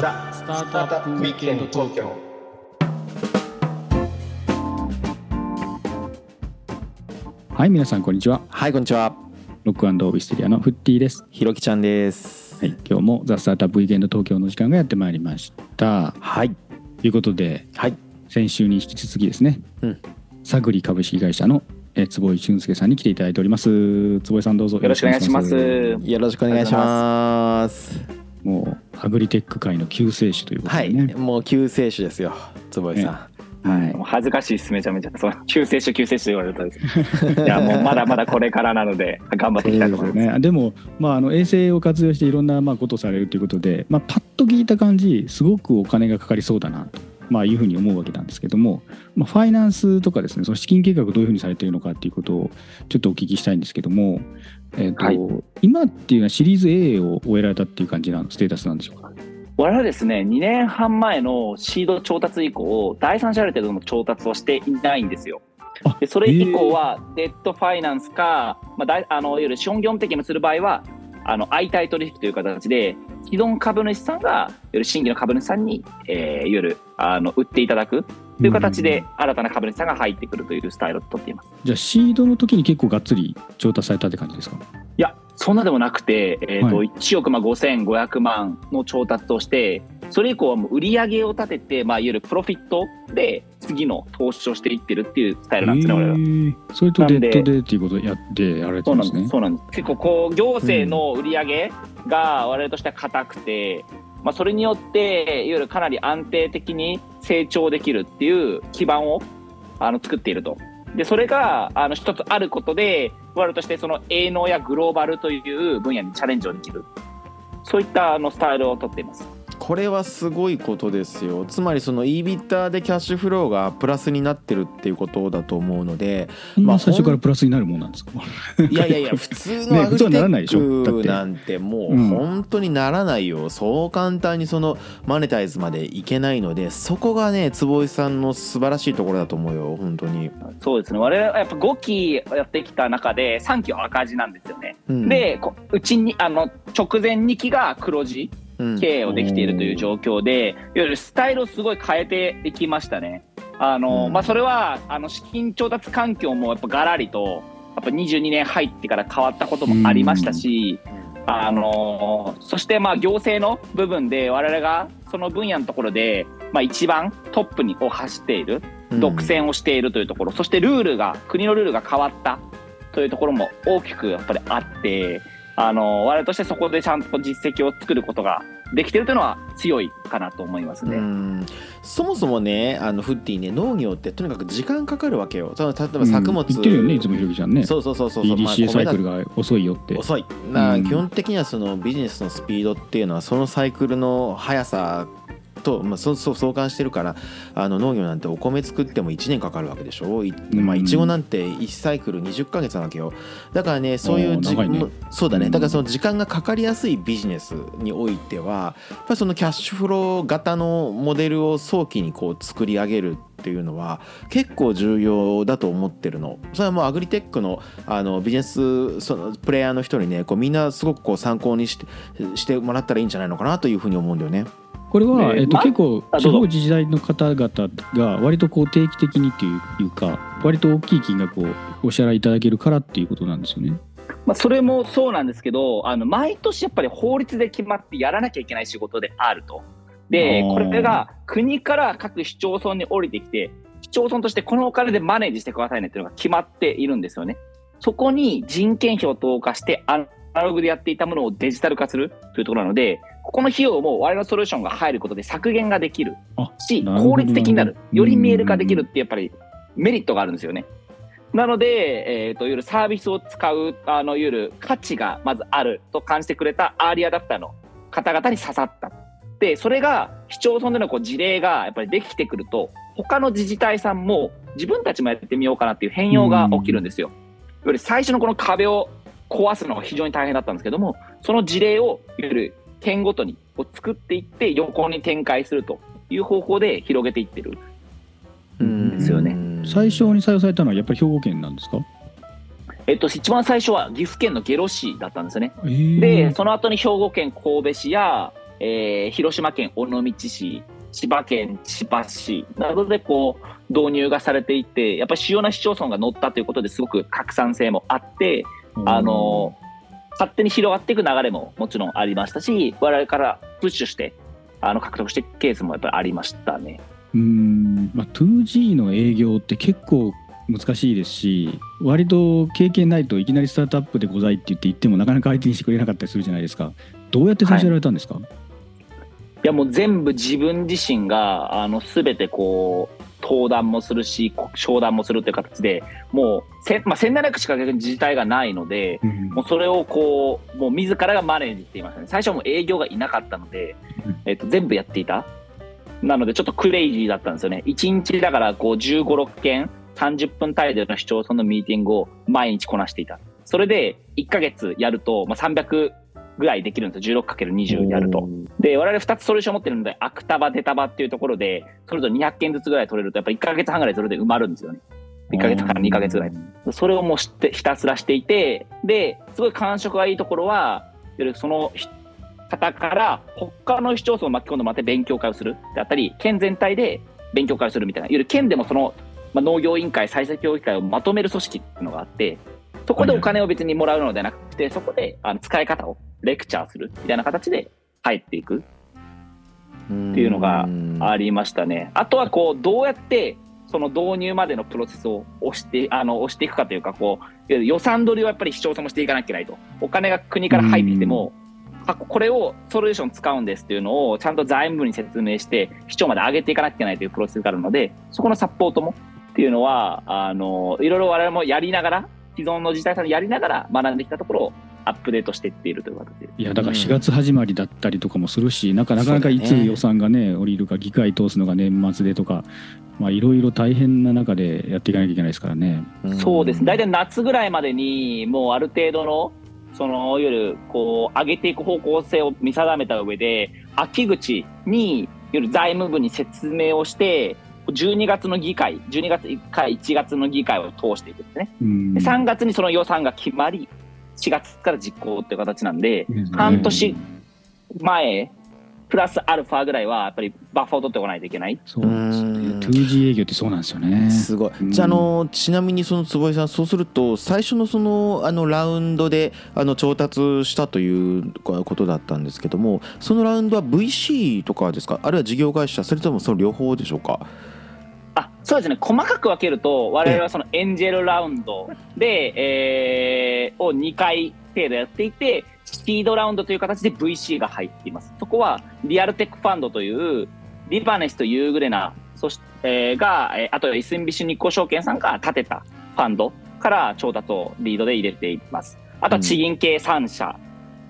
ザ・スタートアップウィークエンド東京はい皆さんこんにちははい、こんにちは。ロックウィステリアのフッティですひろきちゃんです。はい今日もザ・スタートアップウィークエンド東京の時間がやってまいりましたはい。ということではい。先週に引き続きですね、うんサグリ株式会社のえー坪井俊介さんに来ていただいております坪井さんどうぞよろしくお願いします。よろしくお願いします。もうアグリテック界の救世主ということはい。でね、もう救世主ですよ。坪井さん。はいもう。恥ずかしいです、めちゃめちゃ。そう救世主、救世主と言われたんです。いや、もうまだまだこれからなので、頑張っていきたいと思います。ね、でも、まあ、あの衛星を活用していろんなまあことをされるということで、まあ、パッと聞いた感じすごくお金がかかりそうだなと、まあ、いうふうに思うわけなんですけども、まあ、ファイナンスとかですねその資金計画どういうふうにされているのかっていうことをちょっとお聞きしたいんですけども、えーとはい。今っていうのはシリーズ A を終えられたっていう感じなステータスなんでしょうか？我々はですね、2年半前のシード調達以降、第三者ある程度の調達をしていないんですよ。あ。でそれ以降は、デッドファイナンスか、まあ、だいあのいわゆる資本業務的にする場合は、あの相対取引という形で、既存株主さんが、いわゆる新規の株主さんに、えーいわゆるあの売っていただくという形で、新たな株主さんが入ってくるというスタイルを取っています。じゃあシードの時に結構がっつり調達されたって感じですか？いや、そんなでもなくて、えーとは1億まあ5500万の調達をして、それ以降はもう売り上げを立てて、まあ、いわゆるプロフィットで次の投資をしていってるっていうスタイルなんですね、我々は。へーそれとデッドでっていうことをやってやられてるんですねそうなんです結構こう行政の売り上げが我々としては硬くて、まあ、それによっていわゆるかなり安定的に成長できるっていう基盤をあの作っていると。でそれがあの一つあることで我々としてその営農やグローバルという分野にチャレンジをできるそういったあのスタイルをとっています。これはすごいことですよ。つまりその EBITDA でキャッシュフローがプラスになってるっていうことだと思うので、まあまあ最初からプラスになるもんなんですか？いやいやいや普通ねのアグリテ普通はならないでしょ？だってックなんてもううん。本当にならないよ、そう簡単にそのマネタイズまでいけないのでそこがね坪井さんの素晴らしいところだと思うよ。本当に、そうですね。我々はやっぱ5期やってきた中で3期は赤字なんですよね。うん、でこうちにあの直前2期が黒字。うん経営をできているという状況で、いわゆるスタイルをすごい変えていきましたね。あのうん。まあ、それはあの資金調達環境もやっぱがらりとやっぱ22年入ってから変わったこともありましたし、あのそしてまあ行政の部分で我々がその分野のところで、まあ、一番トップにを走っているうん。独占をしているというところ、そしてルールが国のルールが変わったというところも大きくやっぱりあってあの我々としてそこでちゃんと実績を作ることができているというのは強いかなと思いますね。うん。そもそもねあのフッティね農業ってとにかく時間かかるわけよ。例えば作物、うん言ってるよねいつもひろきちゃんね。そうそうそうそうそう、まあ EDCA サイク米ルが遅いよって。だ遅い。な、うん。基本的にはそのビジネスのスピードっていうのはそのサイクルの速さと、まあ、そうそう相関してるからあの農業なんてお米作っても1年かかるわけでしょ？いまあうん。いちごなんて1サイクル20ヶ月なわけよ。だからねそういうじね。もそうだね。うん。だからその時間がかかりやすいビジネスにおいてはやっぱりそのキャッシュフロー型のモデルを早期にこう作り上げるっていうのは結構重要だと思ってるの。それはもうアグリテックのあのビジネスそのプレイヤーの人にねこうみんなすごくこう参考にしてしてもらったらいいんじゃないのかなというふうに思うんだよね。これは、えっと結構地方自治体の方々が割とこう定期的にっていうか割と大きい金額をお支払いいただけるからっていうことなんですよね。まあ、それもそうなんですけどあの毎年やっぱり法律で決まってやらなきゃいけない仕事であると。でこれが国から各市町村に降りてきて市町村としてこのお金でマネージしてくださいねっていうのが決まっているんですよね。そこに人件費を投下してアナログでやっていたものをデジタル化するというところなのでここの費用も我々のソリューションが入ることで削減ができるあしなる効率的になるより見える化できるうんってやっぱりメリットがあるんですよね。なので、えー、といわゆるサービスを使うあのいわゆる価値がまずあると感じてくれたアーリーアダプターの方々に刺さった。でそれが市町村でのこう事例がやっぱりできてくると他の自治体さんも自分たちもやってみようかなっていう変容が起きるんですよ。いわゆる最初のこの壁を壊すのが非常に大変だったんですけどもその事例をいわゆる県ごとにこう作っていって横に展開するという方法で広げていってる。うん。ですよね。最初に採用されたのはやっぱり兵庫県なんですか？えっと、一番最初は岐阜県の下呂市だったんですよね。え。ーで、その後に兵庫県神戸市や、ええー広島県尾道市、千葉県千葉市などでこう導入がされていて、やっぱり主要な市町村が乗ったということですごく拡散性もあって、あの勝手に広がっていく流れももちろんありましたし、我々からプッシュしてあの獲得していくケースもやっぱりありましたね。うーん、まあ、2G の営業って結構難しいですし割と経験ないといきなりスタートアップでございって言って言ってもなかなか相手にしてくれなかったりするじゃないですか。どうやって最初やられたんですか、い。やもう全部自分自身があの全てこう登壇もするし商談もするという形でもうせ、まあ、1700しか逆に自治体がないのでうん。もうそれをこうもう自らがマネージしていましたね。最初はもう営業がいなかったのでうん、えっと全部やっていた？なのでちょっとクレイジーだったんですよね。1日だからこう1 5 6件30分単位での市町村のミーティングを毎日こなしていた。それで1ヶ月やると、まあ、300ぐらいできるんですよ。16×20 やると。で、我々2つソリューション持ってるので、アクタバ、デタバっていうところで、それぞれ200件ずつぐらい取れると、やっぱ1ヶ月半ぐらいそれで埋まるんですよね。1ヶ月から2ヶ月ぐらい。それをもう知ってひたすらしていて、で、すごい感触がいいところは、そのひ方から他の市町村を巻き込んでまた勉強会をするであったり、県全体で勉強会をするみたいな、いわゆる県でもその、まあ、農業委員会、再生協議会をまとめる組織っていうのがあって、そこでお金を別にもらうのではなくて、そこであの使い方をレクチャーするみたいな形で入っていくっていうのがありましたね。あとはこうどうやってその導入までのプロセスを押してあの押していくかというかこう予算取りをやっぱり市町村もしていかなきゃいけないと。お金が国から入ってきても、あこれをソリューション使うんですっていうのをちゃんと財務部に説明して市長まで上げていかなきゃいけないというプロセスがあるのでそこのサポートもっていうのはあのいろいろ我々もやりながら既存の自治体さんでやりながら学んできたところをアップデートしていっているという形です。いやだから4月始まりだったりとかもするし、なんかなかなかいつ予算がね降りるか議会通すのが年末でとかまあいろいろ大変な中でやっていかなきゃいけないですからね。そうですね。大体夏ぐらいまでに、もうある程度の、その、いわゆる、こう、上げていく方向性を見定めた上で、秋口に、いわゆる財務部に説明をして、12月の議会、12月1回、1月の議会を通していくんですね。うんで3月にその予算が決まり、4月から実行っていう形なんで、うん半年前、プラスアルファぐらいは、やっぱりバッファーを取っておかないといけない。そうなんですよねうん 2G 営業ってそうなんですよね。すごい。うんじゃあ、あのちなみにその坪井さん、そうすると最初のそのあのラウンドであの調達したということだったんですけども、そのラウンドは VC とかですか、あるいは事業会社、それともその両方でしょうか？あそうですね。細かく分けると我々はそのエンジェルラウンドで、えーを2回程度やっていてシードラウンドという形で VC が入っています。そこはリアルテックファンドというリバネスとユーグレナそして、えーが、えーあとは SMBC 日興証券さんが立てたファンドから調達をリードで入れています。あとは地銀系3社、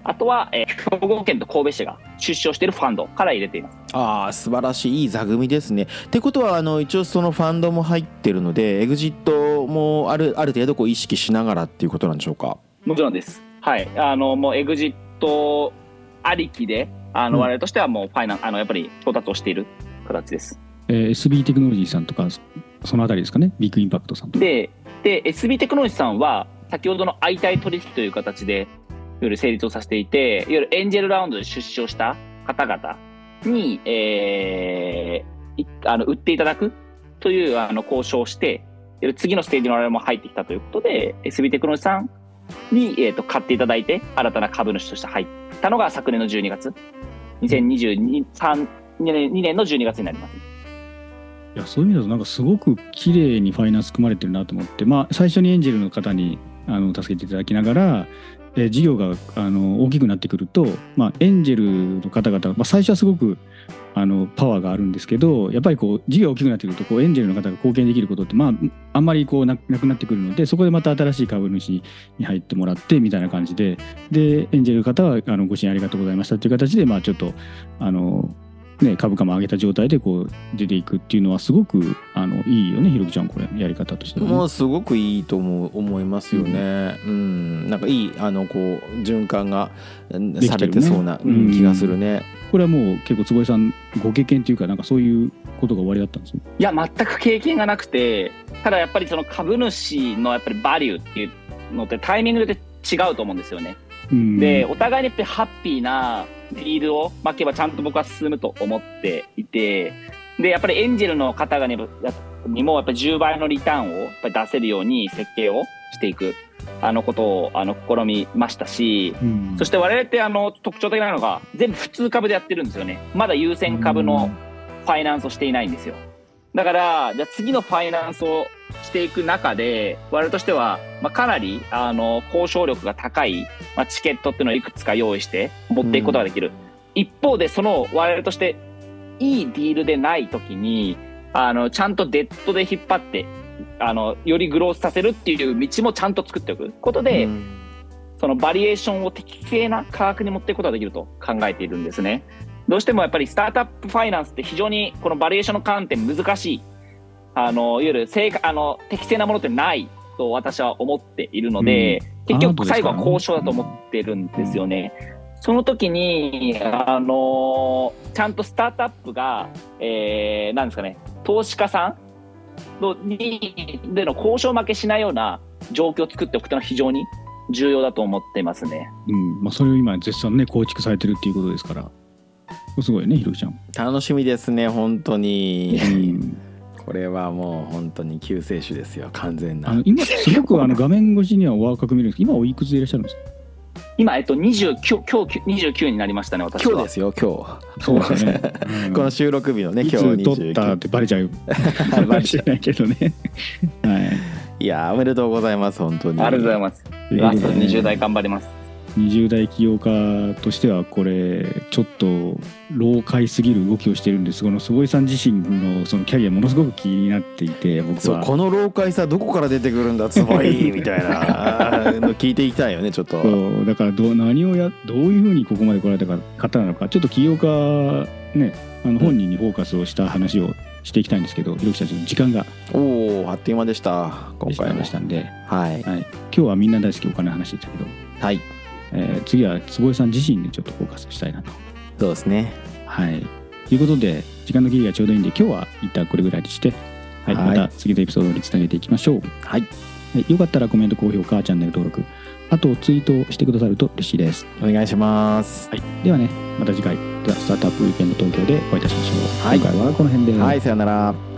あとは、えー兵庫県と神戸市が出資をしているファンドから入れていますああ素晴らしいいい座組ですね。ってことはあの一応そのファンドも入ってるのでエグジットもあるある程度こう意識しながらっていうことなんでしょうか？もちろんです。はい。あの、もうエグジットありきで、あの、うん我々としてはもうファイナン、あの、やっぱり調達をしている形です。えー SB テクノロジーさんとかそそのあたりですかね？ビッグインパクトさんとか。で、で、SB テクノロジーさんは、先ほどの相対取引という形で、いわゆる成立をさせていて、いわゆるエンジェルラウンドで出資をした方々に、えーあの売っていただくというあの交渉をして、次のステージの我々も入ってきたということで、SB テクノロジーさんに、えー、と買っていただいて、新たな株主として入ったのが昨年の12月、2022 3 2年 ,2 年の12月になります。いやそういう意味だとなんかすごく綺麗にファイナンス組まれてるなと思って、まあ、最初にエンジェルの方にあの助けていただきながら、え事業があの大きくなってくると、まあ、エンジェルの方々、まあ、最初はすごくあのパワーがあるんですけどやっぱりこう事業が大きくなってくるとこうエンジェルの方が貢献できることって、まあ、あんまりこうななくなってくるのでそこでまた新しい株主に入ってもらってみたいな感じででエンジェルの方はあのご支援ありがとうございましたという形で、まあ、ちょっとあのね、株価も上げた状態でこう出ていくっていうのはすごくあのいいよねひろきちゃんこれやり方としてはね、もうすごくいいと思う思いますよね。うん、なんかいいあのこう循環がうんされてそうな、うんうん気がするね。これはもう結構坪井さんご経験というかなんかそういうことが終わりだったんですねいや、全く経験がなくて、ただやっぱりその株主のやっぱりバリューっていうのってタイミングで違うと思うんですよね。うんで、お互いにやっぱりハッピーなディールを巻けばちゃんと僕は進むと思っていて、で、やっぱりエンジェルの方々にもにもやっぱり10倍のリターンをやっぱり出せるように設計をしていく、あのことをあの試みましたし、うんそして我々ってあの特徴的なのが全部普通株でやってるんですよね。まだ優先株のファイナンスをしていないんですよ。だから、じゃあ次のファイナンスをしていく中で、我々としては、まあ、かなり、あの、交渉力が高い、まあ、チケットっていうのをいくつか用意して持っていくことができる。一方で、その我々として、いいディールでない時に、あの、ちゃんとデッドで引っ張って、あの、よりグロースさせるっていう道もちゃんと作っておくことで、うんそのバリエーションを適正な価格に持っていくことができると考えているんですね。どうしてもやっぱりスタートアップファイナンスって非常にこのバリエーションの観点難しい。あの、いわゆる正確あの適正なものってないと私は思っているので、結アートですからね局最後は交渉だと思ってるんですよね。その時に、あのちゃんとスタートアップが、えー、なんですかね、投資家さんのにでの交渉負けしないような状況を作っておくというのは非常に重要だと思ってますね。うん。まあ、それを今絶賛ね構築されてるっていうことですから。すごいねひろきちゃん、楽しみですね本当に。うんこれはもう本当に救世主ですよ完全な。あの今すごくあの画面越しにはお若く見るんですけど今おいくつでいらっしゃるんですか？今、えっと、29今日29になりましたね、私は。今日ですよ今そうですよね、日 この収録日のねい今日つ撮ったってバレちゃう。かもしれないけどね。はい。いやーおめでとうございます本当に。ありがとうございます。というラストことでね20代頑張ります。20代起業家としてはこれちょっと老快すぎる動きをしてるんですこの坪井さん自身のそのキャリアものすごく気になっていて僕は。この老快さどこから出てくるんだつぼいみたいな の聞いていきたいよねちょっと。そうだからどう何をやどういうふうにここまで来られたか方なのかちょっと起業家ねあの本人にフォーカスをした話をしていきたいんですけど、ひろきちゃんちょっと時間がおおあっという間でした今回も。ましたんで、はい。はい、今日はみんな大好きお金の話でしたけど、はいえー次は坪井さん自身にちょっとフォーカスしたいなと。そうですねはい。ということで、時間の切りがちょうどいいんで、今日は一旦これぐらいにして、はい、はいまた次のエピソードにつなげていきましょう。はいはい、よかったらコメント、高評価、チャンネル登録、あとツイートしてくださると嬉しいです。お願いしますはい、ではね、また次回、ザ・スタートアップウィーケンド東京でお会いいたしましょう。はい今回はこの辺で。はいさよなら